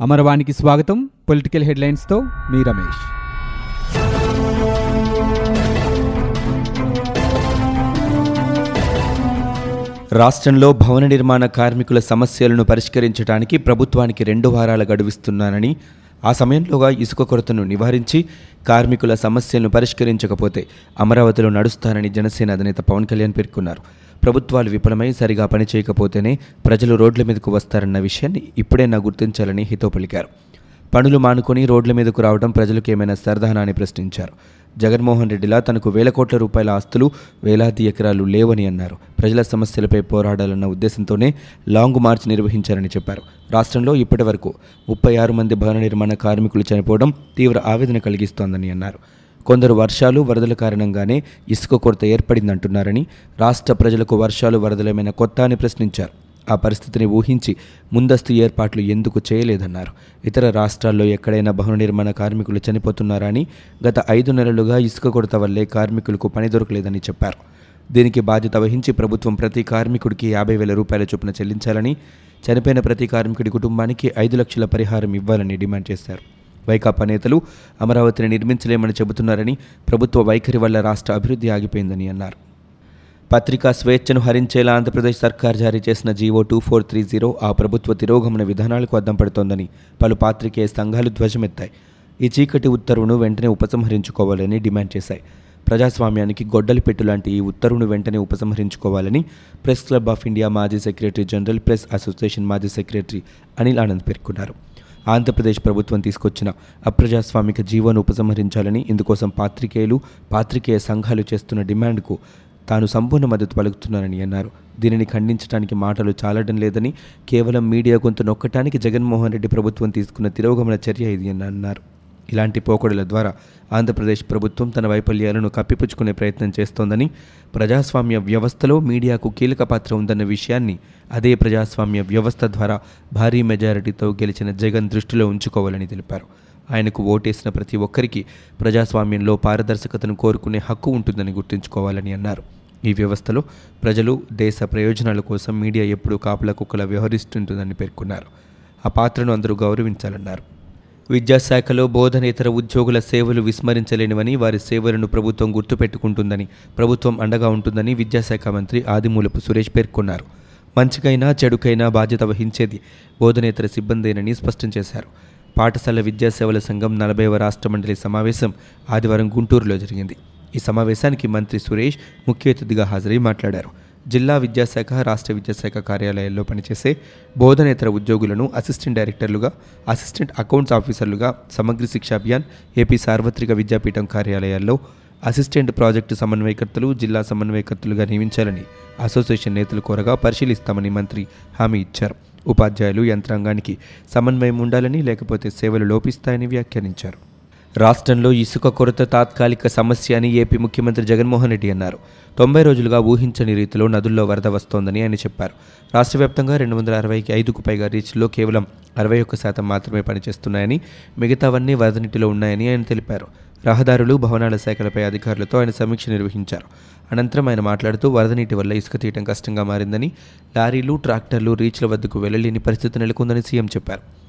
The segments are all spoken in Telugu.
అమరవాణికి స్వాగతం. పొలిటికల్ హెడ్లైన్స్తో మీ రమేష్. రాష్ట్రంలో భవన నిర్మాణ కార్మికుల సమస్యలను పరిష్కరించడానికి ప్రభుత్వానికి రెండు వారాల గడువిస్తున్నానని ఆ సమయంలోగా ఇసుక కొరతను నివారించి కార్మికుల సమస్యలను పరిష్కరించకపోతే అమరావతిలో నడుస్తానని జనసేన అధినేత పవన్ కళ్యాణ్ పేర్కొన్నారు. ప్రభుత్వాలు విఫలమై సరిగా పనిచేయకపోతేనే ప్రజలు రోడ్ల మీదకు వస్తారన్న విషయాన్ని ఇప్పుడైనా గుర్తించాలని హితో పలికారు. పనులు మానుకొని రోడ్ల మీదకు రావడం ప్రజలకు ఏమైనా సరదానా అని ప్రశ్నించారు. జగన్మోహన్ రెడ్డిలా తనకు వేల కోట్ల రూపాయల ఆస్తులు వేలాది ఎకరాలు లేవని అన్నారు. ప్రజల సమస్యలపై పోరాడాలన్న ఉద్దేశంతోనే లాంగ్ మార్చ్ నిర్వహించారని చెప్పారు. రాష్ట్రంలో ఇప్పటి వరకు ముప్పై ఆరు మంది భవన నిర్మాణ కార్మికులు చనిపోవడం తీవ్ర ఆవేదన కలిగిస్తోందని అన్నారు. కొందరు వర్షాలు వరదల కారణంగానే ఇసుక కొరత ఏర్పడిందంటున్నారని రాష్ట్ర ప్రజలకు వర్షాలు వరదలమైన కొత్త అని ప్రశ్నించారు. ఆ పరిస్థితిని ఊహించి ముందస్తు ఏర్పాట్లు ఎందుకు చేయలేదన్నారు. ఇతర రాష్ట్రాల్లో ఎక్కడైనా భవన నిర్మాణ కార్మికులు చనిపోతున్నారా అని గత ఐదు నెలలుగా ఇసుక కొరత వల్లే కార్మికులకు పని దొరకలేదని చెప్పారు. దీనికి బాధ్యత వహించి ప్రభుత్వం ప్రతి కార్మికుడికి యాభై వేల రూపాయల చొప్పున చెల్లించాలని చనిపోయిన ప్రతి కార్మికుడి కుటుంబానికి ఐదు లక్షల పరిహారం ఇవ్వాలని డిమాండ్ చేశారు. వైకాపా నేతలు అమరావతిని నిర్మించలేమని చెబుతున్నారని ప్రభుత్వ వైఖరి వల్ల రాష్ట్ర అభివృద్ధి ఆగిపోయిందని అన్నారు. పత్రికా స్వేచ్ఛను హరించేలా ఆంధ్రప్రదేశ్ సర్కార్ జారీ చేసిన G O two four three zero ఆ ప్రభుత్వ తిరోగమన విధానాలకు అద్దం పడుతోందని పలు పాత్రికేయ సంఘాలు ధ్వజమెత్తాయి. ఈ చీకటి ఉత్తర్వును వెంటనే ఉపసంహరించుకోవాలని డిమాండ్ చేశాయి. ప్రజాస్వామ్యానికి గొడ్డలి పెట్టు లాంటి ఈ ఉత్తర్వును వెంటనే ఉపసంహరించుకోవాలని ప్రెస్ క్లబ్ ఆఫ్ ఇండియా మాజీ సెక్రటరీ జనరల్ ప్రెస్ అసోసియేషన్ మాజీ సెక్రటరీ అనిల్ ఆనంద్ పేర్కొన్నారు. ఆంధ్రప్రదేశ్ ప్రభుత్వం తీసుకొచ్చిన అప్రజాస్వామిక జీవోను ఉపసంహరించాలని ఇందుకోసం పాత్రికేయులు పాత్రికేయ సంఘాలు చేస్తున్న డిమాండ్కు తాను సంపూర్ణ మద్దతు పలుకుతున్నానని అన్నారు. దీనిని ఖండించడానికి మాటలు చాలడం లేదని కేవలం మీడియా గొంతు నొక్కటానికి జగన్మోహన్ రెడ్డి ప్రభుత్వం తీసుకున్న తిరోగమన చర్య ఇది అని అన్నారు. ఇలాంటి పోకడుల ద్వారా ఆంధ్రప్రదేశ్ ప్రభుత్వం తన వైఫల్యాలను కప్పిపుచ్చుకునే ప్రయత్నం చేస్తోందని ప్రజాస్వామ్య వ్యవస్థలో మీడియాకు కీలక పాత్ర ఉందన్న విషయాన్ని అదే ప్రజాస్వామ్య వ్యవస్థ ద్వారా భారీ మెజారిటీతో గెలిచిన జగన్ దృష్టిలో ఉంచుకోవాలని తెలిపారు. ఆయనకు ఓటేసిన ప్రతి ఒక్కరికి ప్రజాస్వామ్యంలో పారదర్శకతను కోరుకునే హక్కు ఉంటుందని గుర్తుంచుకోవాలని అన్నారు. ఈ వ్యవస్థలో ప్రజలు దేశ ప్రయోజనాల కోసం మీడియా ఎప్పుడూ కాపలా కుక్కలా వ్యవహరిస్తుంటుందని పేర్కొన్నారు. ఆ పాత్రను అందరూ గౌరవించాలన్నారు. విద్యాశాఖలో బోధనేతర ఉద్యోగుల సేవలు విస్మరించలేనివని వారి సేవలను ప్రభుత్వం గుర్తుపెట్టుకుంటుందని ప్రభుత్వం అండగా ఉంటుందని విద్యాశాఖ మంత్రి ఆదిమూలపు సురేష్ పేర్కొన్నారు. మంచికైనా చెడుకైనా బాధ్యత వహించేది బోధనేతర సిబ్బందేనని స్పష్టం చేశారు. పాఠశాల విద్యాసేవల సంఘం నలభైవ రాష్ట్ర మండలి సమావేశం ఆదివారం గుంటూరులో జరిగింది. ఈ సమావేశానికి మంత్రి సురేష్ ముఖ్య అతిథిగా హాజరై మాట్లాడారు. జిల్లా విద్యాశాఖ రాష్ట్ర విద్యాశాఖ కార్యాలయాల్లో పనిచేసే బోధనేతర ఉద్యోగులను అసిస్టెంట్ డైరెక్టర్లుగా అసిస్టెంట్ అకౌంట్స్ ఆఫీసర్లుగా సమగ్ర శిక్షా అభియాన్ ఏపీ సార్వత్రిక విద్యాపీఠం కార్యాలయాల్లో అసిస్టెంట్ ప్రాజెక్టు సమన్వయకర్తలు జిల్లా సమన్వయకర్తలుగా నియమించాలని అసోసియేషన్ నేతలు కోరగా పరిశీలిస్తామని మంత్రి హామీ ఇచ్చారు. ఉపాధ్యాయులు యంత్రాంగానికి సమన్వయం ఉండాలని లేకపోతే సేవలు లోపిస్తాయని వ్యాఖ్యానించారు. రాష్ట్రంలో ఇసుక కొరత తాత్కాలిక సమస్య అని ఏపీ ముఖ్యమంత్రి జగన్మోహన్ రెడ్డి అన్నారు. తొంభై రోజులుగా ఊహించని రీతిలో నదుల్లో వరద వస్తోందని ఆయన చెప్పారు. రాష్ట్ర వ్యాప్తంగా రెండు వందల అరవైకి ఐదుకు పైగా రీచ్లో కేవలం అరవై ఒక్క శాతం మాత్రమే పనిచేస్తున్నాయని మిగతావన్నీ వరద నీటిలో ఉన్నాయని ఆయన తెలిపారు. రహదారులు భవనాల శాఖలపై అధికారులతో ఆయన సమీక్ష నిర్వహించారు. అనంతరం ఆయన మాట్లాడుతూ వరద నీటి వల్ల ఇసుక తీయటం కష్టంగా మారిందని లారీలు ట్రాక్టర్లు రీచ్ల వద్దకు వెళ్ళలేని పరిస్థితి నెలకొందని సీఎం చెప్పారు.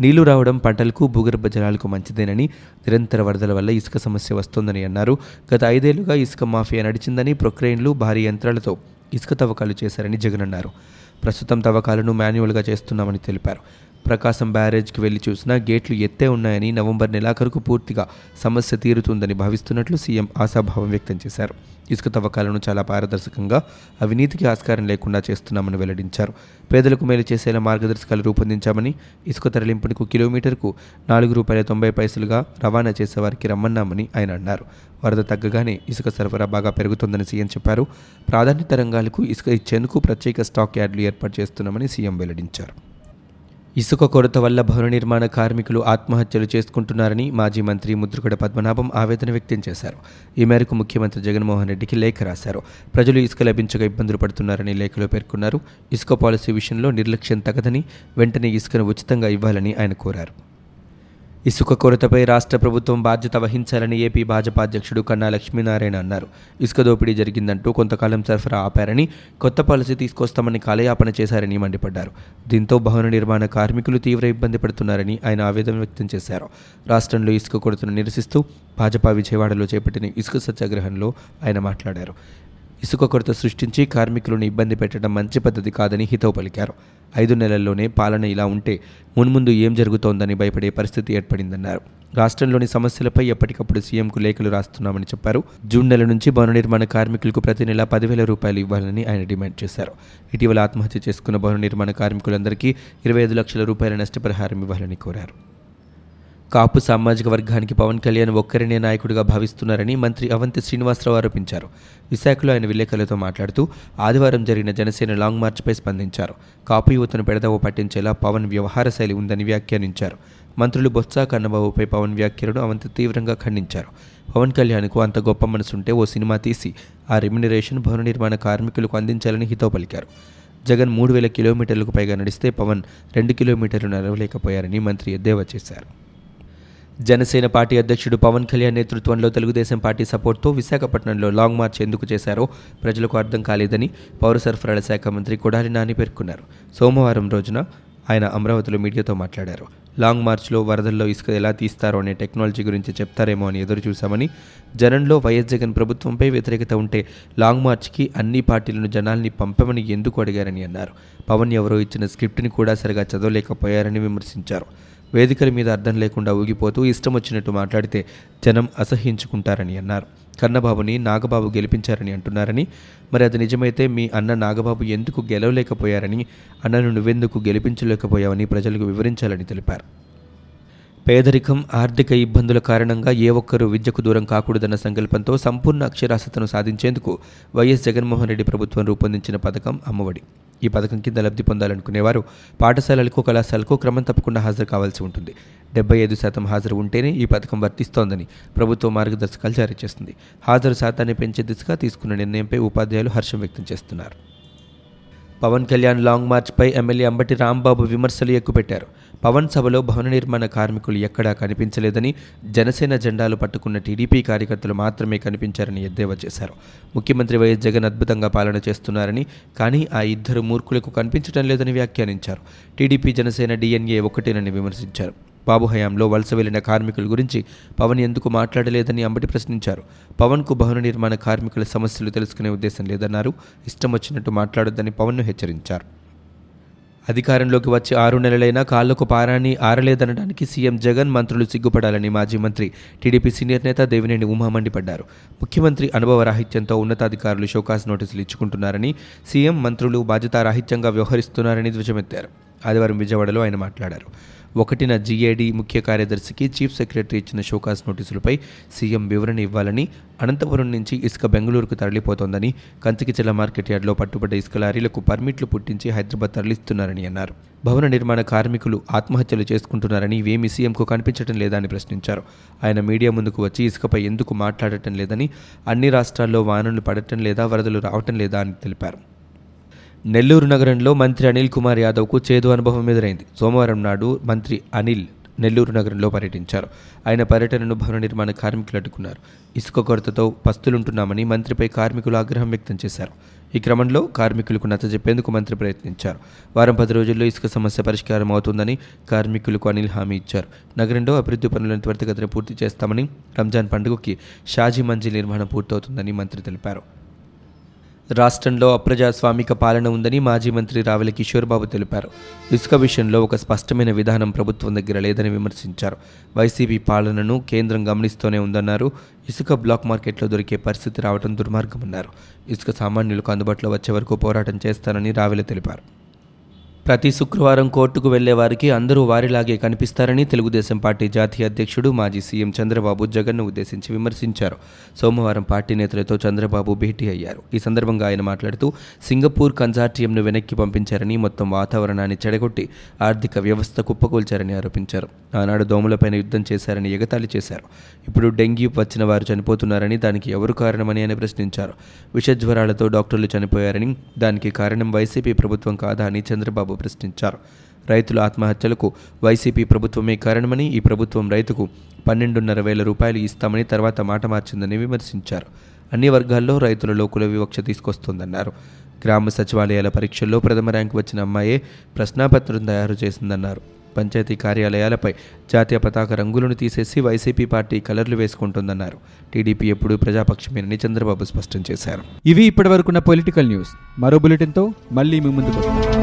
నీళ్ళు రావడం పంటలకు భూగర్భ జలాలకు మంచిదేనని నిరంతర వరదల వల్ల ఇసుక సమస్య వస్తోందని అన్నారు. గత ఐదేళ్ళుగా ఇసుక మాఫియా నడిచిందని ప్రొక్రెయిన్లు భారీ యంత్రాలతో ఇసుక తవ్వకాలు చేశారని జగన్ అన్నారు. ప్రస్తుతం తవ్వకాలను మాన్యువల్గా చేస్తున్నామని తెలిపారు. ప్రకాశం బ్యారేజ్కి వెళ్ళి చూసినా గేట్లు ఎత్తే ఉన్నాయని నవంబర్ నెలాఖరుకు పూర్తిగా సమస్య తీరుతుందని భావిస్తున్నట్లు సీఎం ఆశాభావం వ్యక్తం చేశారు. ఇసుక తవ్వకాలను చాలా పారదర్శకంగా అవినీతికి ఆస్కారం లేకుండా చేస్తున్నామని వెల్లడించారు. పేదలకు మేలు చేసేలా మార్గదర్శకాలు రూపొందించామని ఇసుక తరలింపునకు కిలోమీటర్కు నాలుగు రూపాయల తొంభై పైసలుగా రవాణా చేసేవారికి రమ్మన్నామని ఆయన అన్నారు. వరద తగ్గగానే ఇసుక సరఫరా బాగా పెరుగుతుందని సీఎం చెప్పారు. ప్రాధాన్యత రంగాలకు ఇసుక ఇచ్చేందుకు ప్రత్యేక స్టాక్ యార్డులు ఏర్పాటు చేస్తున్నామని సీఎం వెల్లడించారు. ఇసుక కొరత వల్ల భవన నిర్మాణ కార్మికులు ఆత్మహత్యలు చేసుకుంటున్నారని మాజీ మంత్రి ముద్రగడ పద్మనాభం ఆవేదన వ్యక్తం చేశారు. ఈ మేరకు ముఖ్యమంత్రి జగన్మోహన్ రెడ్డికి లేఖ రాశారు. ప్రజలు ఇసుక లభించక ఇబ్బందులు పడుతున్నారని లేఖలో పేర్కొన్నారు. ఇసుక పాలసీ విషయంలో నిర్లక్ష్యం తగదని వెంటనే ఇసుకను ఉచితంగా ఇవ్వాలని ఆయన కోరారు. ఇసుక కొరతపై రాష్ట్ర ప్రభుత్వం బాధ్యత వహించాలని ఏపీ భాజపా అధ్యక్షుడు కన్నా లక్ష్మీనారాయణ అన్నారు. ఇసుక దోపిడీ జరిగిందంటూ కొంతకాలం సరఫరా ఆపారని కొత్త పాలసీ తీసుకొస్తామని కాలయాపన చేశారని మండిపడ్డారు. దీంతో భవన నిర్మాణ కార్మికులు తీవ్ర ఇబ్బంది పడుతున్నారని ఆయన ఆవేదన వ్యక్తం చేశారు. రాష్ట్రంలో ఇసుక కొరతను నిరసిస్తూ భాజపా విజయవాడలో చేపట్టిన ఇసుక సత్యాగ్రహంలో ఆయన మాట్లాడారు. ఇసుక కొరత సృష్టించి కార్మికులను ఇబ్బంది పెట్టడం మంచి పద్ధతి కాదని హితవు పలికారు. ఐదు నెలల్లోనే పాలన ఇలా ఉంటే మున్ముందు ఏం జరుగుతోందని భయపడే పరిస్థితి ఏర్పడిందన్నారు. రాష్ట్రంలోని సమస్యలపై ఎప్పటికప్పుడు సీఎంకు లేఖలు రాస్తున్నామని చెప్పారు. జూన్ నెల నుంచి భవన నిర్మాణ కార్మికులకు ప్రతి నెల పదివేల రూపాయలు ఇవ్వాలని ఆయన డిమాండ్ చేశారు. ఇటీవల ఆత్మహత్య చేసుకున్న భవన నిర్మాణ కార్మికులందరికీ ఇరవై ఐదు లక్షల రూపాయల నష్టపరిహారం ఇవ్వాలని కోరారు. కాపు సామాజిక వర్గానికి పవన్ కళ్యాణ్ ఒక్కరినే నాయకుడిగా భావిస్తున్నారని మంత్రి అవంతి శ్రీనివాసరావు ఆరోపించారు. విశాఖలో ఆయన విలేకరులతో మాట్లాడుతూ ఆదివారం జరిగిన జనసేన లాంగ్ మార్చ్పై స్పందించారు. కాపు యువతను పెడదవ పట్టించేలా పవన్ వ్యవహార శైలి ఉందని వ్యాఖ్యానించారు. మంత్రులు బొత్స కన్నబాబుపై పవన్ వ్యాఖ్యలను అవంతి తీవ్రంగా ఖండించారు. పవన్ కళ్యాణ్కు అంత గొప్ప మనసుంటే ఓ సినిమా తీసి ఆ రెమ్యునరేషన్ భవన నిర్మాణ కార్మికులకు అందించాలని హితో పలికారు. జగన్ మూడు వేల కిలోమీటర్లకు పైగా నడిస్తే పవన్ రెండు కిలోమీటర్లు నడవలేకపోయారని మంత్రి ఎద్దేవా చేశారు. జనసేన పార్టీ అధ్యక్షుడు పవన్ కళ్యాణ్ నేతృత్వంలో తెలుగుదేశం పార్టీ సపోర్ట్తో విశాఖపట్నంలో లాంగ్ మార్చ్ ఎందుకు చేశారో ప్రజలకు అర్థం కాలేదని పౌర సరఫరాల శాఖ మంత్రి కొడాలి నాని పేర్కొన్నారు. సోమవారం రోజున ఆయన అమరావతిలో మీడియాతో మాట్లాడారు. లాంగ్ మార్చ్లో వరదల్లో ఇసుక ఎలా తీస్తారో అనే టెక్నాలజీ గురించి చెప్తారేమో అని ఎదురు చూశామని జనంలో వైఎస్ జగన్ ప్రభుత్వంపై వ్యతిరేకత ఉంటే లాంగ్ మార్చ్కి అన్ని పార్టీలను జనాల్ని పంపమని ఎందుకు అడిగారని అన్నారు. పవన్ ఎవరో ఇచ్చిన స్క్రిప్ట్ని కూడా సరిగా చదవలేకపోయారని విమర్శించారు. వేదికల మీద అర్థం లేకుండా ఊగిపోతూ ఇష్టం వచ్చినట్టు మాట్లాడితే జనం అసహించుకుంటారని అన్నారు. కన్నబాబుని నాగబాబు గెలిపించారని అంటున్నారని మరి అది నిజమైతే మీ అన్న నాగబాబు ఎందుకు గెలవలేకపోయారని అన్నను నువ్వెందుకు గెలిపించలేకపోయావని ప్రజలకు వివరించాలని తెలిపారు. పేదరికం ఆర్థిక ఇబ్బందుల కారణంగా ఏ ఒక్కరూ విద్యకు దూరం కాకూడదన్న సంకల్పంతో సంపూర్ణ అక్షరాస్యతను సాధించేందుకు వైఎస్ జగన్మోహన్ రెడ్డి ప్రభుత్వం రూపొందించిన పథకం అమ్మఒడి. ఈ పథకం కింద లబ్ధి పొందాలనుకునేవారు. పాఠశాలలకు కళాశాలకు క్రమం తప్పకుండా హాజరు కావాల్సి ఉంటుంది. డెబ్బై ఐదు శాతం హాజరు ఉంటేనే ఈ పథకం వర్తిస్తోందని ప్రభుత్వం మార్గదర్శకాలు జారీ చేస్తుంది. హాజరు శాతాన్ని పెంచే దిశగా తీసుకున్న నిర్ణయంపై ఉపాధ్యాయులు హర్షం వ్యక్తం చేస్తున్నారు. పవన్ కళ్యాణ్ లాంగ్ మార్చ్పై ఎమ్మెల్యే అంబటి రాంబాబు విమర్శలు ఎక్కుపెట్టారు. పవన్ సభలో భవన నిర్మాణ కార్మికులు ఎక్కడా కనిపించలేదని జనసేన జెండాలు పట్టుకున్న టీడీపీ కార్యకర్తలు మాత్రమే కనిపించారని ఎద్దేవా చేశారు. ముఖ్యమంత్రి వైఎస్ జగన్ అద్భుతంగా పాలన చేస్తున్నారని కానీ ఆ ఇద్దరు మూర్ఖులకు కనిపించడం లేదని వ్యాఖ్యానించారు. టీడీపీ జనసేన డిఎన్ఏ ఒకటేనని విమర్శించారు. బాబు హయాంలో వలస వెళ్ళిన కార్మికుల గురించి పవన్ ఎందుకు మాట్లాడలేదని అంబటి ప్రశ్నించారు. పవన్కు భవన నిర్మాణ కార్మికుల సమస్యలు తెలుసుకునే ఉద్దేశం లేదన్నారు. ఇష్టం వచ్చినట్టు మాట్లాడొద్దని పవన్ను హెచ్చరించారు. అధికారంలోకి వచ్చి ఆరు నెలలైనా కాళ్ళకు పారాన్ని ఆరలేదనడానికి సీఎం జగన్ మంత్రులు సిగ్గుపడాలని మాజీ మంత్రి టీడీపీ సీనియర్ నేత దేవినేని ఉమా మండిపడ్డారు. ముఖ్యమంత్రి అనుభవ రాహిత్యంతో ఉన్నతాధికారులు షోకాస్ నోటీసులు ఇచ్చుకుంటున్నారని సీఎం మంత్రులు బాధ్యతారాహిత్యంగా వ్యవహరిస్తున్నారని ధ్వజమెత్తారు. ఆదివారం విజయవాడలో ఆయన మాట్లాడారు. ఒకటిన జీఏడీ ముఖ్య కార్యదర్శికి చీఫ్ సెక్రటరీ ఇచ్చిన షోకాస్ నోటీసులపై సీఎం వివరణ ఇవ్వాలని అనంతపురం నుంచి ఇసుక బెంగళూరుకు తరలిపోతోందని కంచికిచెల మార్కెట్ యార్డ్లో పట్టుబడ్డ ఇసుక లారీలకు పర్మిట్లు పుట్టించి హైదరాబాద్ తరలిస్తున్నారని అన్నారు. భవన నిర్మాణ కార్మికులు ఆత్మహత్యలు చేసుకుంటున్నారని ఇవేమీ సీఎంకు కనిపించడం లేదా అని ప్రశ్నించారు. ఆయన మీడియా ముందుకు వచ్చి ఇసుకపై ఎందుకు మాట్లాడటం లేదని అన్ని రాష్ట్రాల్లో వానలు పడటం లేదా వరదలు రావటం లేదా అని తెలిపారు. నెల్లూరు నగరంలో మంత్రి అనిల్ కుమార్ యాదవ్కు చేదు అనుభవం ఎదురైంది. సోమవారం నాడు మంత్రి అనిల్ నెల్లూరు నగరంలో పర్యటించారు. ఆయన పర్యటనను భవన నిర్మాణ కార్మికులు అడ్డుకున్నారు. ఇసుక కొరతతో పస్తులుంటున్నామని మంత్రిపై కార్మికులు ఆగ్రహం వ్యక్తం చేశారు. ఈ క్రమంలో కార్మికులకు నచ్చజెప్పేందుకు మంత్రి ప్రయత్నించారు. వారం పది రోజుల్లో ఇసుక సమస్య పరిష్కారం అవుతుందని కార్మికులకు అనిల్ హామీ ఇచ్చారు. నగరంలో అభివృద్ధి పనులను త్వరితగతిన పూర్తి చేస్తామని రంజాన్ పండుగకి షాజీ మంజిల్ నిర్మాణం పూర్తవుతుందని మంత్రి తెలిపారు. రాష్ట్రంలో అప్రజాస్వామిక పాలన ఉందని మాజీ మంత్రి రావెల కిషోర్ బాబు తెలిపారు. ఇసుక విషయంలో ఒక స్పష్టమైన విధానం ప్రభుత్వం దగ్గర లేదని విమర్శించారు. వైసీపీ పాలనను కేంద్రం గమనిస్తూనే ఉందన్నారు. ఇసుక బ్లాక్ మార్కెట్లో దొరికే పరిస్థితి రావడం దుర్మార్గమన్నారు. ఇసుక సామాన్యులకు అందుబాటులో వచ్చే వరకు పోరాటం చేస్తానని రావెల తెలిపారు. ప్రతి శుక్రవారం కోర్టుకు వెళ్ళే వారికి అందరూ వారిలాగే కనిపిస్తారని తెలుగుదేశం పార్టీ జాతీయ అధ్యక్షుడు మాజీ సీఎం చంద్రబాబు జగన్ను ఉద్దేశించి విమర్శించారు. సోమవారం పార్టీ నేతలతో చంద్రబాబు భేటీ అయ్యారు. ఈ సందర్భంగా ఆయన మాట్లాడుతూ సింగపూర్ కన్సార్టియంను వెనక్కి పంపించారని మొత్తం వాతావరణాన్ని చెడగొట్టి ఆర్థిక వ్యవస్థ కుప్పకూల్చారని ఆరోపించారు. ఆనాడు దోమలపైన యుద్ధం చేశారని ఎగతాళి చేశారు. ఇప్పుడు డెంగ్యూ వచ్చిన వారు చనిపోతున్నారని దానికి ఎవరు కారణమని ఆయన ప్రశ్నించారు. విషజ్వరాలతో డాక్టర్లు చనిపోయారని దానికి కారణం వైసీపీ ప్రభుత్వం కాదా అని చంద్రబాబు చంద్రబాబు ప్రశ్నించారు. రైతుల ఆత్మహత్యలకు వైసీపీ ప్రభుత్వమే కారణమని ఈ ప్రభుత్వం రైతుకు పన్నెండున్నర వేల రూపాయలు ఇస్తామని తర్వాత మాట మార్చిందని విమర్శించారు. అన్ని వర్గాల్లో రైతులలో కుల వివక్ష తీసుకొస్తోందన్నారు. గ్రామ సచివాలయాల పరీక్షల్లో ప్రథమ ర్యాంకు వచ్చిన అమ్మాయే ప్రశ్నాపత్రం తయారు చేసిందన్నారు. పంచాయతీ కార్యాలయాలపై జాతీయ పతాక రంగులను తీసేసి వైసీపీ పార్టీ కలర్లు వేసుకుంటుందన్నారు. టీడీపీ ఎప్పుడూ ప్రజాపక్షమేనని చంద్రబాబు స్పష్టం చేశారు. ఇవి ఇప్పటివరకున్న పొలిటికల్ న్యూస్. మరో బులెటిన్తో మళ్ళీ మీ ముందుకు వస్తాం.